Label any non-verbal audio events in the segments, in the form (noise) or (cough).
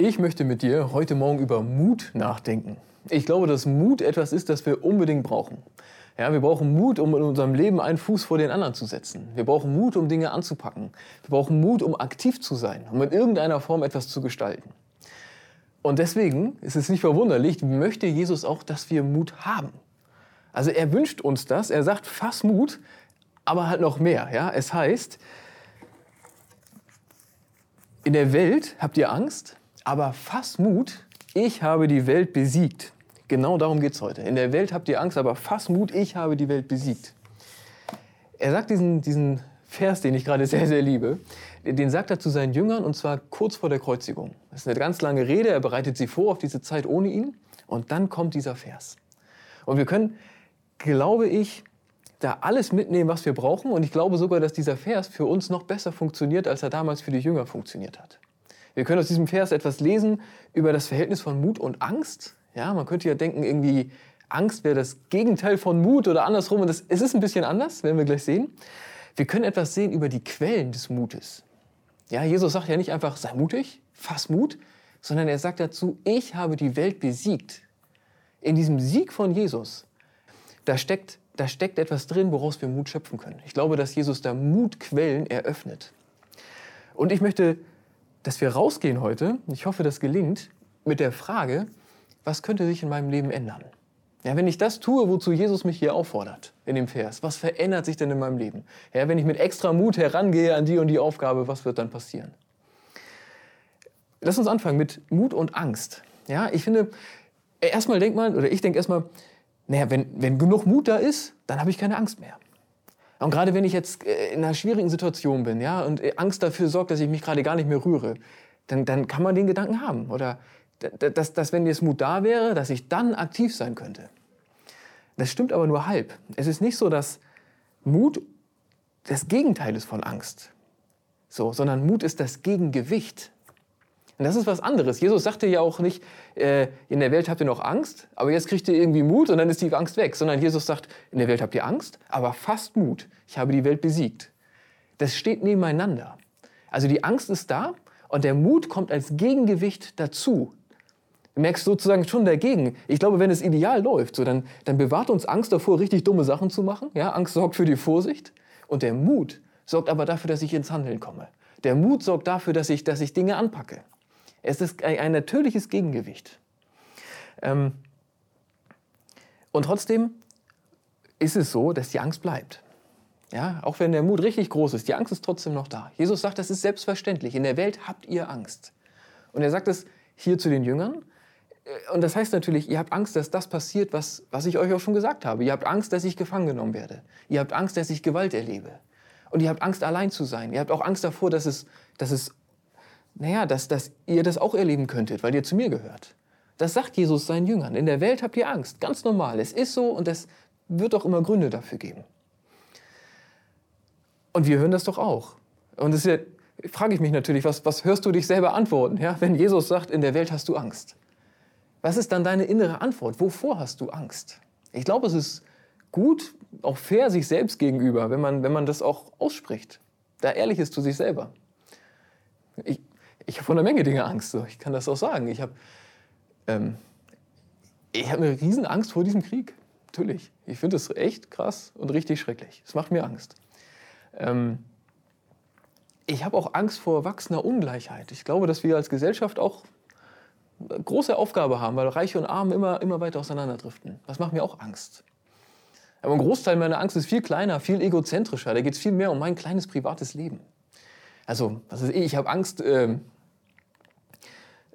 Ich möchte mit dir heute Morgen über Mut nachdenken. Ich glaube, dass Mut etwas ist, das wir unbedingt brauchen. Ja, wir brauchen Mut, um in unserem Leben einen Fuß vor den anderen zu setzen. Wir brauchen Mut, um Dinge anzupacken. Wir brauchen Mut, um aktiv zu sein, um in irgendeiner Form etwas zu gestalten. Und deswegen ist es nicht verwunderlich, möchte Jesus auch, dass wir Mut haben. Also er wünscht uns das, er sagt, fass Mut, aber halt noch mehr. Ja? Es heißt, in der Welt habt ihr Angst, aber fass Mut, ich habe die Welt besiegt. Genau darum geht es heute. In der Welt habt ihr Angst, aber fass Mut, ich habe die Welt besiegt. Er sagt diesen, diesen Vers, den ich gerade sehr, sehr liebe, den sagt er zu seinen Jüngern und zwar kurz vor der Kreuzigung. Das ist eine ganz lange Rede, er bereitet sie vor auf diese Zeit ohne ihn und dann kommt dieser Vers. Und wir können, glaube ich, da alles mitnehmen, was wir brauchen und ich glaube sogar, dass dieser Vers für uns noch besser funktioniert, als er damals für die Jünger funktioniert hat. Wir können aus diesem Vers etwas lesen über das Verhältnis von Mut und Angst. Ja, man könnte ja denken, irgendwie Angst wäre das Gegenteil von Mut oder andersrum. Und das, es ist ein bisschen anders, werden wir gleich sehen. Wir können etwas sehen über die Quellen des Mutes. Ja, Jesus sagt ja nicht einfach, sei mutig, fass Mut, sondern er sagt dazu, ich habe die Welt besiegt. In diesem Sieg von Jesus, da steckt, da steckt etwas drin, woraus wir Mut schöpfen können. Ich glaube, dass Jesus da Mutquellen eröffnet. Und ich möchte dass wir rausgehen heute, ich hoffe, das gelingt, mit der Frage, was könnte sich in meinem Leben ändern? Ja, wenn ich das tue, wozu Jesus mich hier auffordert in dem Vers, was verändert sich denn in meinem Leben? Ja, wenn ich mit extra Mut herangehe an die und die Aufgabe, was wird dann passieren? Lass uns anfangen mit Mut und Angst. Ja, ich finde, erstmal denkt man, oder ich denke erstmal, naja, wenn, wenn genug Mut da ist, dann habe ich keine Angst mehr. Und gerade wenn ich jetzt äh, in einer schwierigen Situation bin, ja, und äh, Angst dafür sorgt, dass ich mich gerade gar nicht mehr rühre, dann, dann kann man den Gedanken haben. Oder dass, dass, wenn jetzt Mut da wäre, dass ich dann aktiv sein könnte. Das stimmt aber nur halb. Es ist nicht so, dass Mut das Gegenteil ist von Angst. So, sondern Mut ist das Gegengewicht. Und das ist was anderes. Jesus sagte ja auch nicht, äh, in der Welt habt ihr noch Angst, aber jetzt kriegt ihr irgendwie Mut und dann ist die Angst weg. Sondern Jesus sagt, in der Welt habt ihr Angst, aber fast Mut. Ich habe die Welt besiegt. Das steht nebeneinander. Also die Angst ist da und der Mut kommt als Gegengewicht dazu. Du merkst sozusagen schon dagegen. Ich glaube, wenn es ideal läuft, so, dann, dann bewahrt uns Angst davor, richtig dumme Sachen zu machen. Ja, Angst sorgt für die Vorsicht. Und der Mut sorgt aber dafür, dass ich ins Handeln komme. Der Mut sorgt dafür, dass ich, dass ich Dinge anpacke. Es ist ein natürliches Gegengewicht. Ähm, und trotzdem ist es so, dass die Angst bleibt. Ja, auch wenn der Mut richtig groß ist, die Angst ist trotzdem noch da. Jesus sagt, das ist selbstverständlich. In der Welt habt ihr Angst. Und er sagt es hier zu den Jüngern. Äh, und das heißt natürlich, ihr habt Angst, dass das passiert, was, was ich euch auch schon gesagt habe. Ihr habt Angst, dass ich gefangen genommen werde. Ihr habt Angst, dass ich Gewalt erlebe. Und ihr habt Angst, allein zu sein. Ihr habt auch Angst davor, dass es, dass es naja, dass, dass ihr das auch erleben könntet, weil ihr zu mir gehört. Das sagt Jesus seinen Jüngern. In der Welt habt ihr Angst, ganz normal. Es ist so und es wird auch immer Gründe dafür geben. Und wir hören das doch auch. Und das ja, frage ich mich natürlich, was, was hörst du dich selber antworten, ja? wenn Jesus sagt, in der Welt hast du Angst? Was ist dann deine innere Antwort? Wovor hast du Angst? Ich glaube, es ist gut, auch fair sich selbst gegenüber, wenn man, wenn man das auch ausspricht. Da ehrlich ist zu sich selber. Ich, ich habe vor einer Menge Dinge Angst. So. Ich kann das auch sagen. Ich habe ähm, hab eine riesen Angst vor diesem Krieg. Natürlich. Ich finde es echt krass und richtig schrecklich. Es macht mir Angst. Ähm, ich habe auch Angst vor wachsender Ungleichheit. Ich glaube, dass wir als Gesellschaft auch eine große Aufgabe haben, weil Reiche und Arme immer, immer weiter auseinanderdriften. Das macht mir auch Angst. Aber ein Großteil meiner Angst ist viel kleiner, viel egozentrischer. Da geht es viel mehr um mein kleines privates Leben. Also, was ist ich? Habe Angst, äh,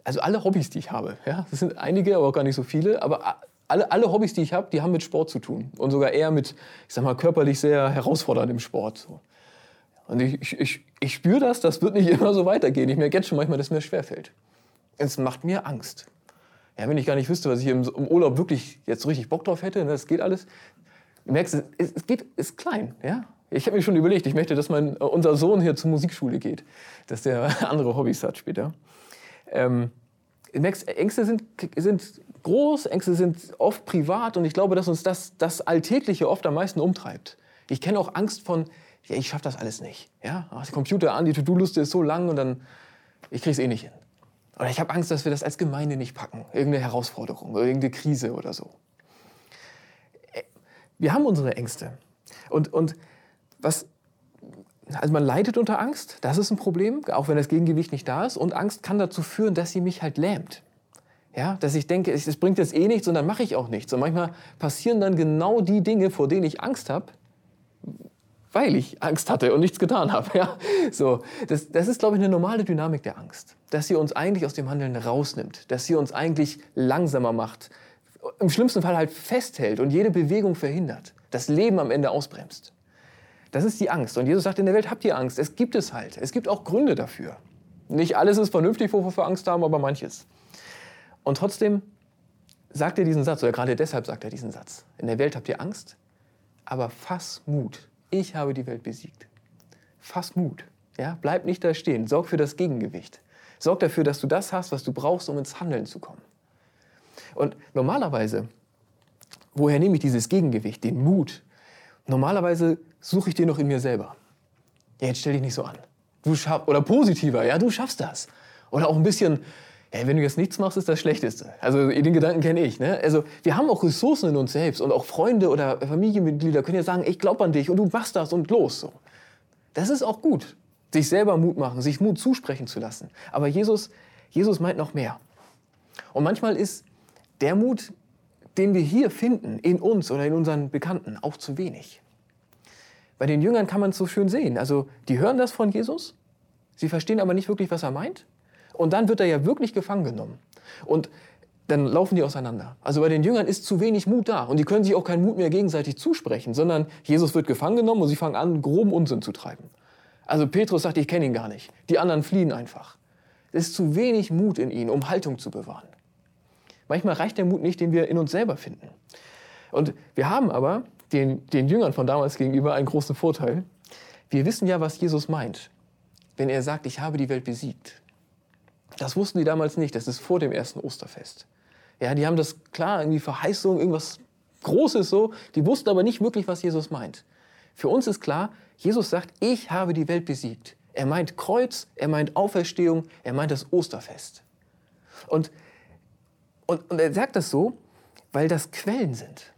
also alle Hobbys, die ich habe, ja, das sind einige, aber auch gar nicht so viele, aber alle, alle Hobbys, die ich habe, die haben mit Sport zu tun und sogar eher mit, ich sag mal, körperlich sehr herausforderndem Sport. So. Und ich, ich, ich spüre das, das wird nicht (laughs) immer so weitergehen. Ich merke jetzt schon manchmal, dass mir schwerfällt. Es macht mir Angst. Ja, wenn ich gar nicht wüsste, was ich im, Urlaub wirklich jetzt richtig Bock drauf hätte, das geht alles. Du merkst, es, es geht, ist klein, ja. Ich habe mir schon überlegt, ich möchte, dass mein, unser Sohn hier zur Musikschule geht, dass der (laughs) andere Hobbys hat später. Ähm, Ängste sind, sind groß, Ängste sind oft privat und ich glaube, dass uns das, das Alltägliche oft am meisten umtreibt. Ich kenne auch Angst von, ja, ich schaffe das alles nicht. Ja, der Computer an, die To-Do-Liste ist so lang und dann, ich kriege es eh nicht hin. Oder ich habe Angst, dass wir das als Gemeinde nicht packen. Irgendeine Herausforderung oder irgendeine Krise oder so. Wir haben unsere Ängste. Und, und was, also man leidet unter Angst, das ist ein Problem, auch wenn das Gegengewicht nicht da ist. Und Angst kann dazu führen, dass sie mich halt lähmt. Ja, dass ich denke, es bringt jetzt eh nichts und dann mache ich auch nichts. Und manchmal passieren dann genau die Dinge, vor denen ich Angst habe, weil ich Angst hatte und nichts getan habe. (laughs) Ja? So, das, das ist, glaube ich, eine normale Dynamik der Angst. Dass sie uns eigentlich aus dem Handeln rausnimmt, dass sie uns eigentlich langsamer macht, im schlimmsten Fall halt festhält und jede Bewegung verhindert, das Leben am Ende ausbremst. Das ist die Angst. Und Jesus sagt, in der Welt habt ihr Angst. Es gibt es halt. Es gibt auch Gründe dafür. Nicht alles ist vernünftig, wovor wir Angst haben, aber manches. Und trotzdem sagt er diesen Satz, oder gerade deshalb sagt er diesen Satz. In der Welt habt ihr Angst, aber fass Mut. Ich habe die Welt besiegt. Fass Mut. Ja? Bleib nicht da stehen. Sorg für das Gegengewicht. Sorg dafür, dass du das hast, was du brauchst, um ins Handeln zu kommen. Und normalerweise, woher nehme ich dieses Gegengewicht, den Mut? Normalerweise suche ich den noch in mir selber. Ja, jetzt stell dich nicht so an. Du schaff, oder positiver, ja, du schaffst das. Oder auch ein bisschen, ja, wenn du jetzt nichts machst, ist das Schlechteste. Also den Gedanken kenne ich. Ne? Also wir haben auch Ressourcen in uns selbst und auch Freunde oder Familienmitglieder können ja sagen, ich glaube an dich und du machst das und los. So. Das ist auch gut, sich selber Mut machen, sich Mut zusprechen zu lassen. Aber Jesus, Jesus meint noch mehr. Und manchmal ist der Mut, den wir hier finden, in uns oder in unseren Bekannten, auch zu wenig. Bei den Jüngern kann man es so schön sehen. Also die hören das von Jesus, sie verstehen aber nicht wirklich, was er meint. Und dann wird er ja wirklich gefangen genommen. Und dann laufen die auseinander. Also bei den Jüngern ist zu wenig Mut da und die können sich auch keinen Mut mehr gegenseitig zusprechen, sondern Jesus wird gefangen genommen und sie fangen an, groben Unsinn zu treiben. Also Petrus sagt, ich kenne ihn gar nicht. Die anderen fliehen einfach. Es ist zu wenig Mut in ihnen, um Haltung zu bewahren. Manchmal reicht der Mut nicht, den wir in uns selber finden. Und wir haben aber den, den Jüngern von damals gegenüber einen großen Vorteil. Wir wissen ja, was Jesus meint, wenn er sagt, ich habe die Welt besiegt. Das wussten die damals nicht. Das ist vor dem ersten Osterfest. Ja, die haben das klar, irgendwie Verheißung, irgendwas Großes so. Die wussten aber nicht wirklich, was Jesus meint. Für uns ist klar, Jesus sagt, ich habe die Welt besiegt. Er meint Kreuz, er meint Auferstehung, er meint das Osterfest. Und, und, und er sagt das so, weil das Quellen sind.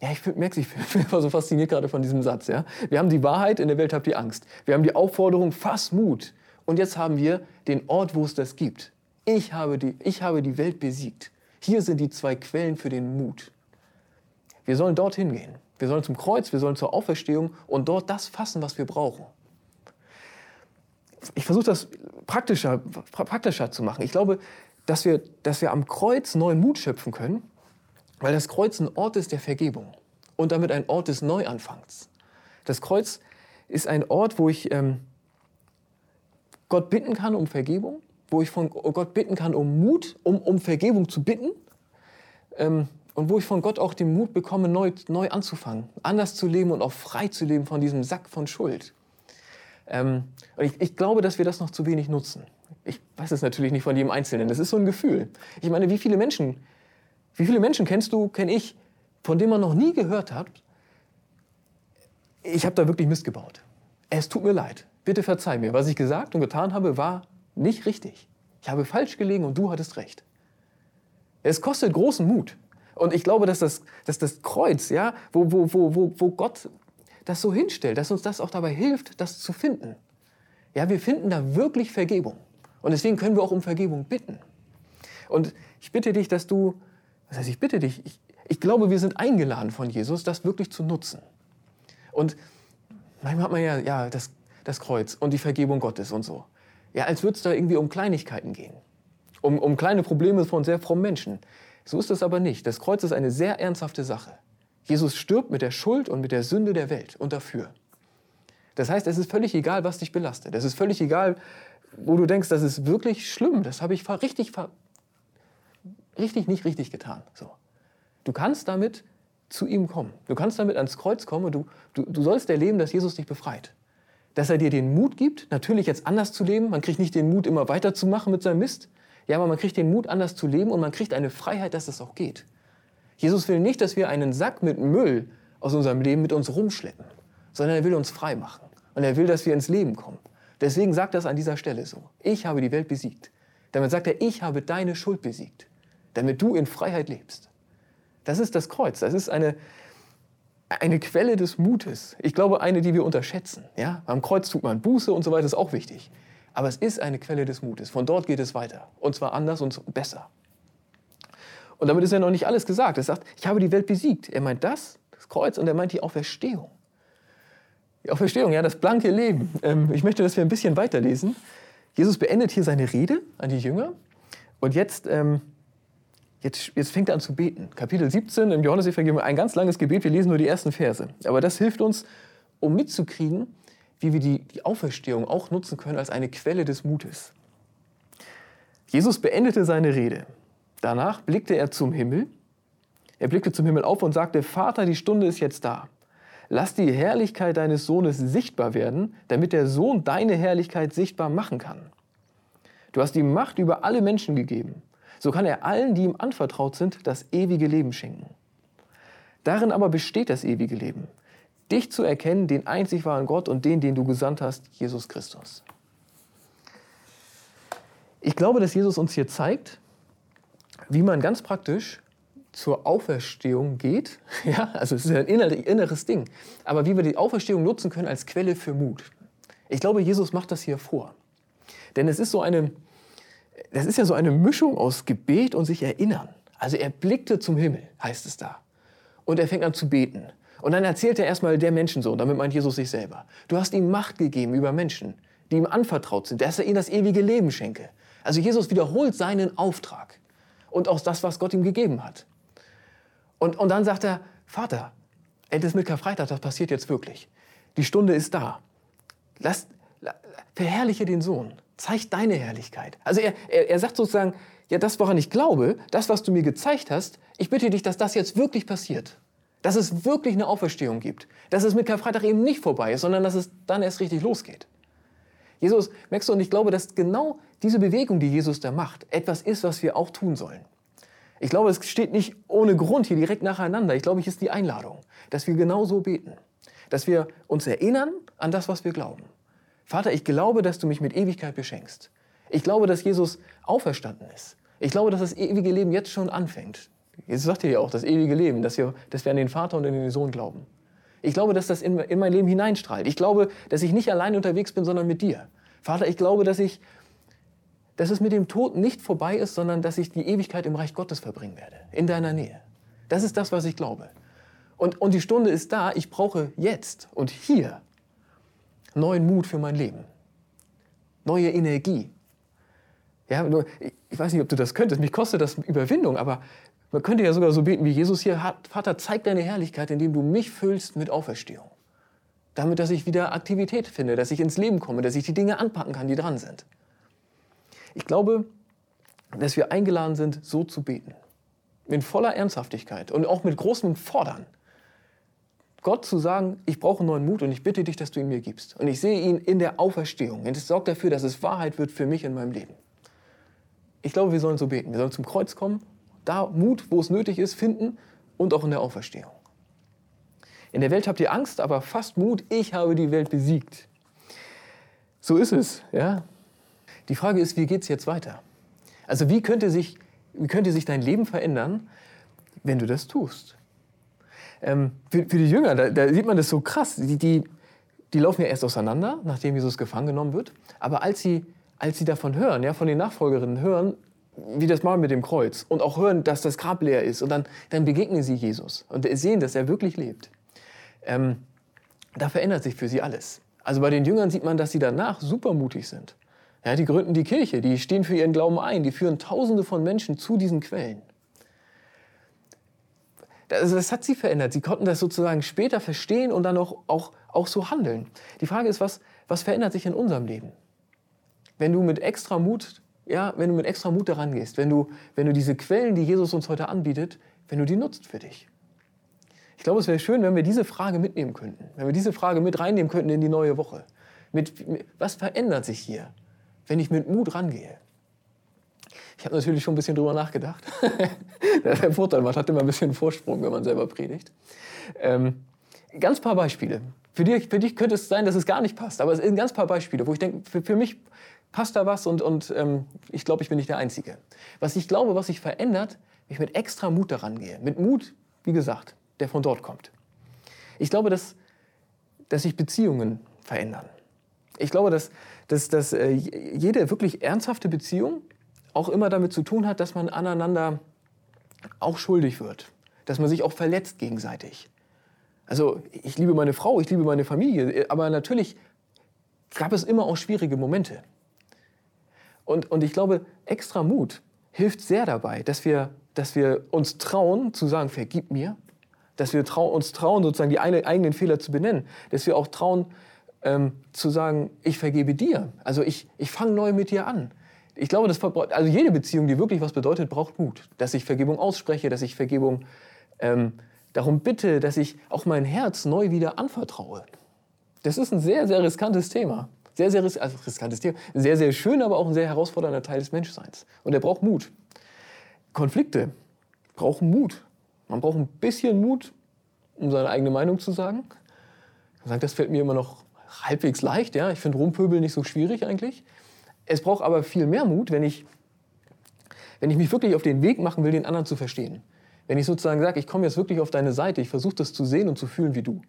Ja, ich merke, ich (laughs) bin immer so fasziniert gerade von diesem Satz. Ja? Wir haben die Wahrheit, in der Welt habt ihr Angst. Wir haben die Aufforderung, fass Mut. Und jetzt haben wir den Ort, wo es das gibt. Ich habe, die, ich habe die Welt besiegt. Hier sind die zwei Quellen für den Mut. Wir sollen dorthin gehen. Wir sollen zum Kreuz, wir sollen zur Auferstehung und dort das fassen, was wir brauchen. Ich versuche das praktischer, praktischer zu machen. Ich glaube, dass wir, dass wir am Kreuz neuen Mut schöpfen können, weil das Kreuz ein Ort ist der Vergebung und damit ein Ort des Neuanfangs. Das Kreuz ist ein Ort, wo ich ähm, Gott bitten kann um Vergebung, wo ich von Gott bitten kann um Mut, um, um Vergebung zu bitten ähm, und wo ich von Gott auch den Mut bekomme, neu, neu anzufangen, anders zu leben und auch frei zu leben von diesem Sack von Schuld. Ähm, und ich, ich glaube, dass wir das noch zu wenig nutzen. Ich weiß es natürlich nicht von jedem Einzelnen, das ist so ein Gefühl. Ich meine, wie viele Menschen, wie viele Menschen kennst du, kenne ich, von denen man noch nie gehört hat, ich habe da wirklich Mist gebaut. Es tut mir leid bitte verzeih mir, was ich gesagt und getan habe, war nicht richtig. Ich habe falsch gelegen und du hattest recht. Es kostet großen Mut. Und ich glaube, dass das, dass das Kreuz, ja, wo, wo, wo, wo, Gott das so hinstellt, dass uns das auch dabei hilft, das zu finden. Ja, wir finden da wirklich Vergebung. Und deswegen können wir auch um Vergebung bitten. Und ich bitte dich, dass du, was heißt, ich bitte dich, ich, ich glaube, wir sind eingeladen von Jesus, das wirklich zu nutzen. Und manchmal hat man ja, ja, das das Kreuz und die Vergebung Gottes und so. Ja, als würde es da irgendwie um Kleinigkeiten gehen. Um, um kleine Probleme von sehr frommen Menschen. So ist es aber nicht. Das Kreuz ist eine sehr ernsthafte Sache. Jesus stirbt mit der Schuld und mit der Sünde der Welt und dafür. Das heißt, es ist völlig egal, was dich belastet. Es ist völlig egal, wo du denkst, das ist wirklich schlimm. Das habe ich richtig, richtig nicht richtig getan. So. Du kannst damit zu ihm kommen. Du kannst damit ans Kreuz kommen und du, du, du sollst erleben, dass Jesus dich befreit dass er dir den Mut gibt, natürlich jetzt anders zu leben. Man kriegt nicht den Mut, immer weiterzumachen mit seinem Mist. Ja, aber man kriegt den Mut, anders zu leben und man kriegt eine Freiheit, dass das auch geht. Jesus will nicht, dass wir einen Sack mit Müll aus unserem Leben mit uns rumschleppen, sondern er will uns frei machen. Und er will, dass wir ins Leben kommen. Deswegen sagt das an dieser Stelle so. Ich habe die Welt besiegt. Damit sagt er, ich habe deine Schuld besiegt, damit du in Freiheit lebst. Das ist das Kreuz. Das ist eine, eine Quelle des Mutes. Ich glaube, eine, die wir unterschätzen. Ja? Am Kreuz tut man Buße und so weiter, ist auch wichtig. Aber es ist eine Quelle des Mutes. Von dort geht es weiter. Und zwar anders und besser. Und damit ist ja noch nicht alles gesagt. Er sagt, ich habe die Welt besiegt. Er meint das, das Kreuz, und er meint die Auferstehung. Die Auferstehung, ja, das blanke Leben. Ähm, ich möchte, dass wir ein bisschen weiterlesen. Jesus beendet hier seine Rede an die Jünger. Und jetzt, ähm, jetzt, jetzt fängt er an zu beten. Kapitel 17 im Johannesevangelium, ein ganz langes Gebet. Wir lesen nur die ersten Verse. Aber das hilft uns, um mitzukriegen, wie wir die, die Auferstehung auch nutzen können als eine Quelle des Mutes. Jesus beendete seine Rede. Danach blickte er zum Himmel. Er blickte zum Himmel auf und sagte, Vater, die Stunde ist jetzt da. Lass die Herrlichkeit deines Sohnes sichtbar werden, damit der Sohn deine Herrlichkeit sichtbar machen kann. Du hast ihm Macht über alle Menschen gegeben. So kann er allen, die ihm anvertraut sind, das ewige Leben schenken. Darin aber besteht das ewige Leben, dich zu erkennen, den einzig wahren Gott und den, den du gesandt hast, Jesus Christus. Ich glaube, dass Jesus uns hier zeigt, wie man ganz praktisch zur Auferstehung geht. (laughs) Ja, also es ist ein inneres Ding. Aber wie wir die Auferstehung nutzen können als Quelle für Mut. Ich glaube, Jesus macht das hier vor. Denn es ist so eine, das ist ja so eine Mischung aus Gebet und sich erinnern. Also er blickte zum Himmel, heißt es da. Und er fängt an zu beten. Und dann erzählt er erstmal der Menschensohn, damit meint Jesus sich selber. Du hast ihm Macht gegeben über Menschen, die ihm anvertraut sind, dass er ihnen das ewige Leben schenke. Also Jesus wiederholt seinen Auftrag und auch das, was Gott ihm gegeben hat. Und, und dann sagt er, Vater, ey, das mit Karfreitag, das passiert jetzt wirklich. Die Stunde ist da. Lass, verherrliche den Sohn. Zeig deine Herrlichkeit. Also er, er, er sagt sozusagen, ja, das, woran ich glaube, das, was du mir gezeigt hast, ich bitte dich, dass das jetzt wirklich passiert. Dass es wirklich eine Auferstehung gibt. Dass es mit Karfreitag eben nicht vorbei ist, sondern dass es dann erst richtig losgeht. Jesus, merkst du, und ich glaube, dass genau diese Bewegung, die Jesus da macht, etwas ist, was wir auch tun sollen. Ich glaube, es steht nicht ohne Grund hier direkt nacheinander. Ich glaube, hier ist die Einladung, dass wir genau so beten. Dass wir uns erinnern an das, was wir glauben. Vater, ich glaube, dass du mich mit Ewigkeit beschenkst. Ich glaube, dass Jesus auferstanden ist. Ich glaube, dass das ewige Leben jetzt schon anfängt. Jesus sagt ja auch, das ewige Leben, dass wir, dass wir an den Vater und an den Sohn glauben. Ich glaube, dass das in, in mein Leben hineinstrahlt. Ich glaube, dass ich nicht allein unterwegs bin, sondern mit dir. Vater, ich glaube, dass ich dass es mit dem Tod nicht vorbei ist, sondern dass ich die Ewigkeit im Reich Gottes verbringen werde, in deiner Nähe. Das ist das, was ich glaube. Und, und die Stunde ist da, ich brauche jetzt und hier neuen Mut für mein Leben, neue Energie. Ja, ich weiß nicht, ob du das könntest, mich kostet das Überwindung, aber man könnte ja sogar so beten wie Jesus hier, Vater, zeig deine Herrlichkeit, indem du mich füllst mit Auferstehung. Damit, dass ich wieder Aktivität finde, dass ich ins Leben komme, dass ich die Dinge anpacken kann, die dran sind. Ich glaube, dass wir eingeladen sind, so zu beten. In voller Ernsthaftigkeit und auch mit großem Fordern. Gott zu sagen, ich brauche neuen Mut und ich bitte dich, dass du ihn mir gibst. Und ich sehe ihn in der Auferstehung. Und es sorgt dafür, dass es Wahrheit wird für mich in meinem Leben. Ich glaube, wir sollen so beten. Wir sollen zum Kreuz kommen, da Mut, wo es nötig ist, finden und auch in der Auferstehung. In der Welt habt ihr Angst, aber fast Mut, ich habe die Welt besiegt. So ist es, ja. Die Frage ist, wie geht es jetzt weiter? Also wie könnte, sich, wie könnte sich dein Leben verändern, wenn du das tust? Ähm, für, für, die Jünger, da, da, sieht man das so krass. Die, die, die laufen ja erst auseinander, nachdem Jesus gefangen genommen wird. Aber als sie, als sie davon hören, ja, von den Nachfolgerinnen hören, wie das mal mit dem Kreuz und auch hören, dass das Grab leer ist und dann, dann begegnen sie Jesus und sehen, dass er wirklich lebt. Ähm, da verändert sich für sie alles. Also bei den Jüngern sieht man, dass sie danach supermutig sind. Ja, die gründen die Kirche, die stehen für ihren Glauben ein, die führen Tausende von Menschen zu diesen Quellen. Das, das hat sie verändert. Sie konnten das sozusagen später verstehen und dann auch, auch, auch so handeln. Die Frage ist, was, was verändert sich in unserem Leben? Wenn du mit extra Mut, ja, wenn du mit extra Mut daran gehst, wenn du, wenn du diese Quellen, die Jesus uns heute anbietet, wenn du die nutzt für dich. Ich glaube, es wäre schön, wenn wir diese Frage mitnehmen könnten, wenn wir diese Frage mit reinnehmen könnten in die neue Woche. Mit, mit, was verändert sich hier? wenn ich mit Mut rangehe. Ich habe natürlich schon ein bisschen drüber nachgedacht. (laughs) Der Vorteil, man hat immer ein bisschen Vorsprung, wenn man selber predigt. Ähm, ganz paar Beispiele. Für dich, für dich könnte es sein, dass es gar nicht passt, aber es sind ganz paar Beispiele, wo ich denke, für, für mich passt da was und, und ähm, ich glaube, ich bin nicht der Einzige. Was ich glaube, was sich verändert, wenn ich mit extra Mut daran gehe. Mit Mut, wie gesagt, der von dort kommt. Ich glaube, dass, dass sich Beziehungen verändern. Ich glaube, dass, dass, dass äh, jede wirklich ernsthafte Beziehung auch immer damit zu tun hat, dass man aneinander auch schuldig wird. Dass man sich auch verletzt gegenseitig. Also ich liebe meine Frau, ich liebe meine Familie, aber natürlich gab es immer auch schwierige Momente. Und, und ich glaube, extra Mut hilft sehr dabei, dass wir, dass wir uns trauen zu sagen, vergib mir, dass wir trau uns trauen, sozusagen die eigenen Fehler zu benennen, dass wir auch trauen ähm, zu sagen, ich vergebe dir, also ich, ich fange neu mit dir an. Ich glaube, das, also jede Beziehung, die wirklich was bedeutet, braucht Mut. Dass ich Vergebung ausspreche, dass ich Vergebung ähm, darum bitte, dass ich auch mein Herz neu wieder anvertraue. Das ist ein sehr, sehr riskantes Thema. Sehr, sehr ris also riskantes Thema. Sehr, sehr schön, aber auch ein sehr herausfordernder Teil des Menschseins. Und er braucht Mut. Konflikte brauchen Mut. Man braucht ein bisschen Mut, um seine eigene Meinung zu sagen. Ich sage, das fällt mir immer noch halbwegs leicht. Ja? Ich finde Rumpöbel nicht so schwierig eigentlich. Es braucht aber viel mehr Mut, wenn ich, wenn ich mich wirklich auf den Weg machen will, den anderen zu verstehen. Wenn ich sozusagen sage, ich komme jetzt wirklich auf deine Seite, ich versuche das zu sehen und zu fühlen wie du.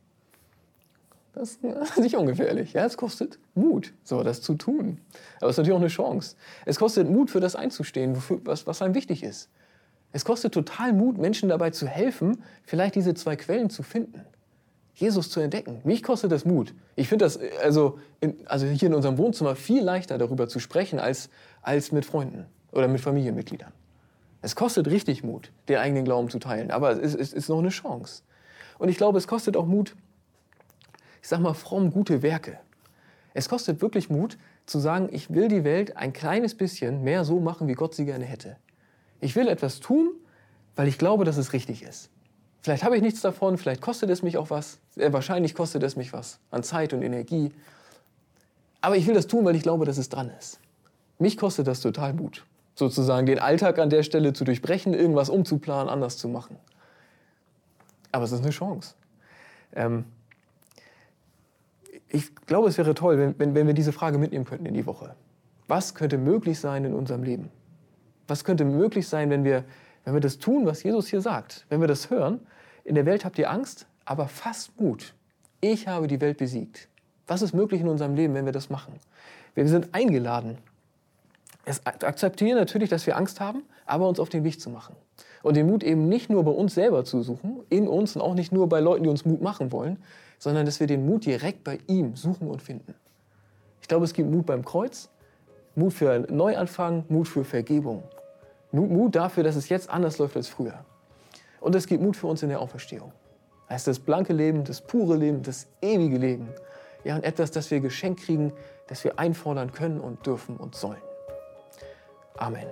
Das ist (laughs) nicht ungefährlich. Ja, es kostet Mut, so das zu tun. Aber es ist natürlich auch eine Chance. Es kostet Mut, für das einzustehen, was, was einem wichtig ist. Es kostet total Mut, Menschen dabei zu helfen, vielleicht diese zwei Quellen zu finden. Jesus zu entdecken. Mich kostet das Mut. Ich finde das also, in, also hier in unserem Wohnzimmer viel leichter darüber zu sprechen als, als mit Freunden oder mit Familienmitgliedern. Es kostet richtig Mut, den eigenen Glauben zu teilen, aber es ist, es ist noch eine Chance. Und ich glaube, es kostet auch Mut, ich sag mal, fromm gute Werke. Es kostet wirklich Mut, zu sagen, ich will die Welt ein kleines bisschen mehr so machen, wie Gott sie gerne hätte. Ich will etwas tun, weil ich glaube, dass es richtig ist. Vielleicht habe ich nichts davon, vielleicht kostet es mich auch was. Sehr wahrscheinlich kostet es mich was an Zeit und Energie. Aber ich will das tun, weil ich glaube, dass es dran ist. Mich kostet das total Mut, sozusagen den Alltag an der Stelle zu durchbrechen, irgendwas umzuplanen, anders zu machen. Aber es ist eine Chance. Ähm, ich glaube, es wäre toll, wenn, wenn, wenn wir diese Frage mitnehmen könnten in die Woche. Was könnte möglich sein in unserem Leben? Was könnte möglich sein, wenn wir, wenn wir das tun, was Jesus hier sagt? Wenn wir das hören, in der Welt habt ihr Angst, aber fasst Mut. Ich habe die Welt besiegt. Was ist möglich in unserem Leben, wenn wir das machen? Wir sind eingeladen. Es akzeptieren natürlich, dass wir Angst haben, aber uns auf den Weg zu machen. Und den Mut eben nicht nur bei uns selber zu suchen, in uns und auch nicht nur bei Leuten, die uns Mut machen wollen, sondern dass wir den Mut direkt bei ihm suchen und finden. Ich glaube, es gibt Mut beim Kreuz, Mut für einen Neuanfang, Mut für Vergebung. Mut dafür, dass es jetzt anders läuft als früher. Und es gibt Mut für uns in der Auferstehung. Das das blanke Leben, das pure Leben, das ewige Leben. Ja, und etwas, das wir geschenkt kriegen, das wir einfordern können und dürfen und sollen. Amen.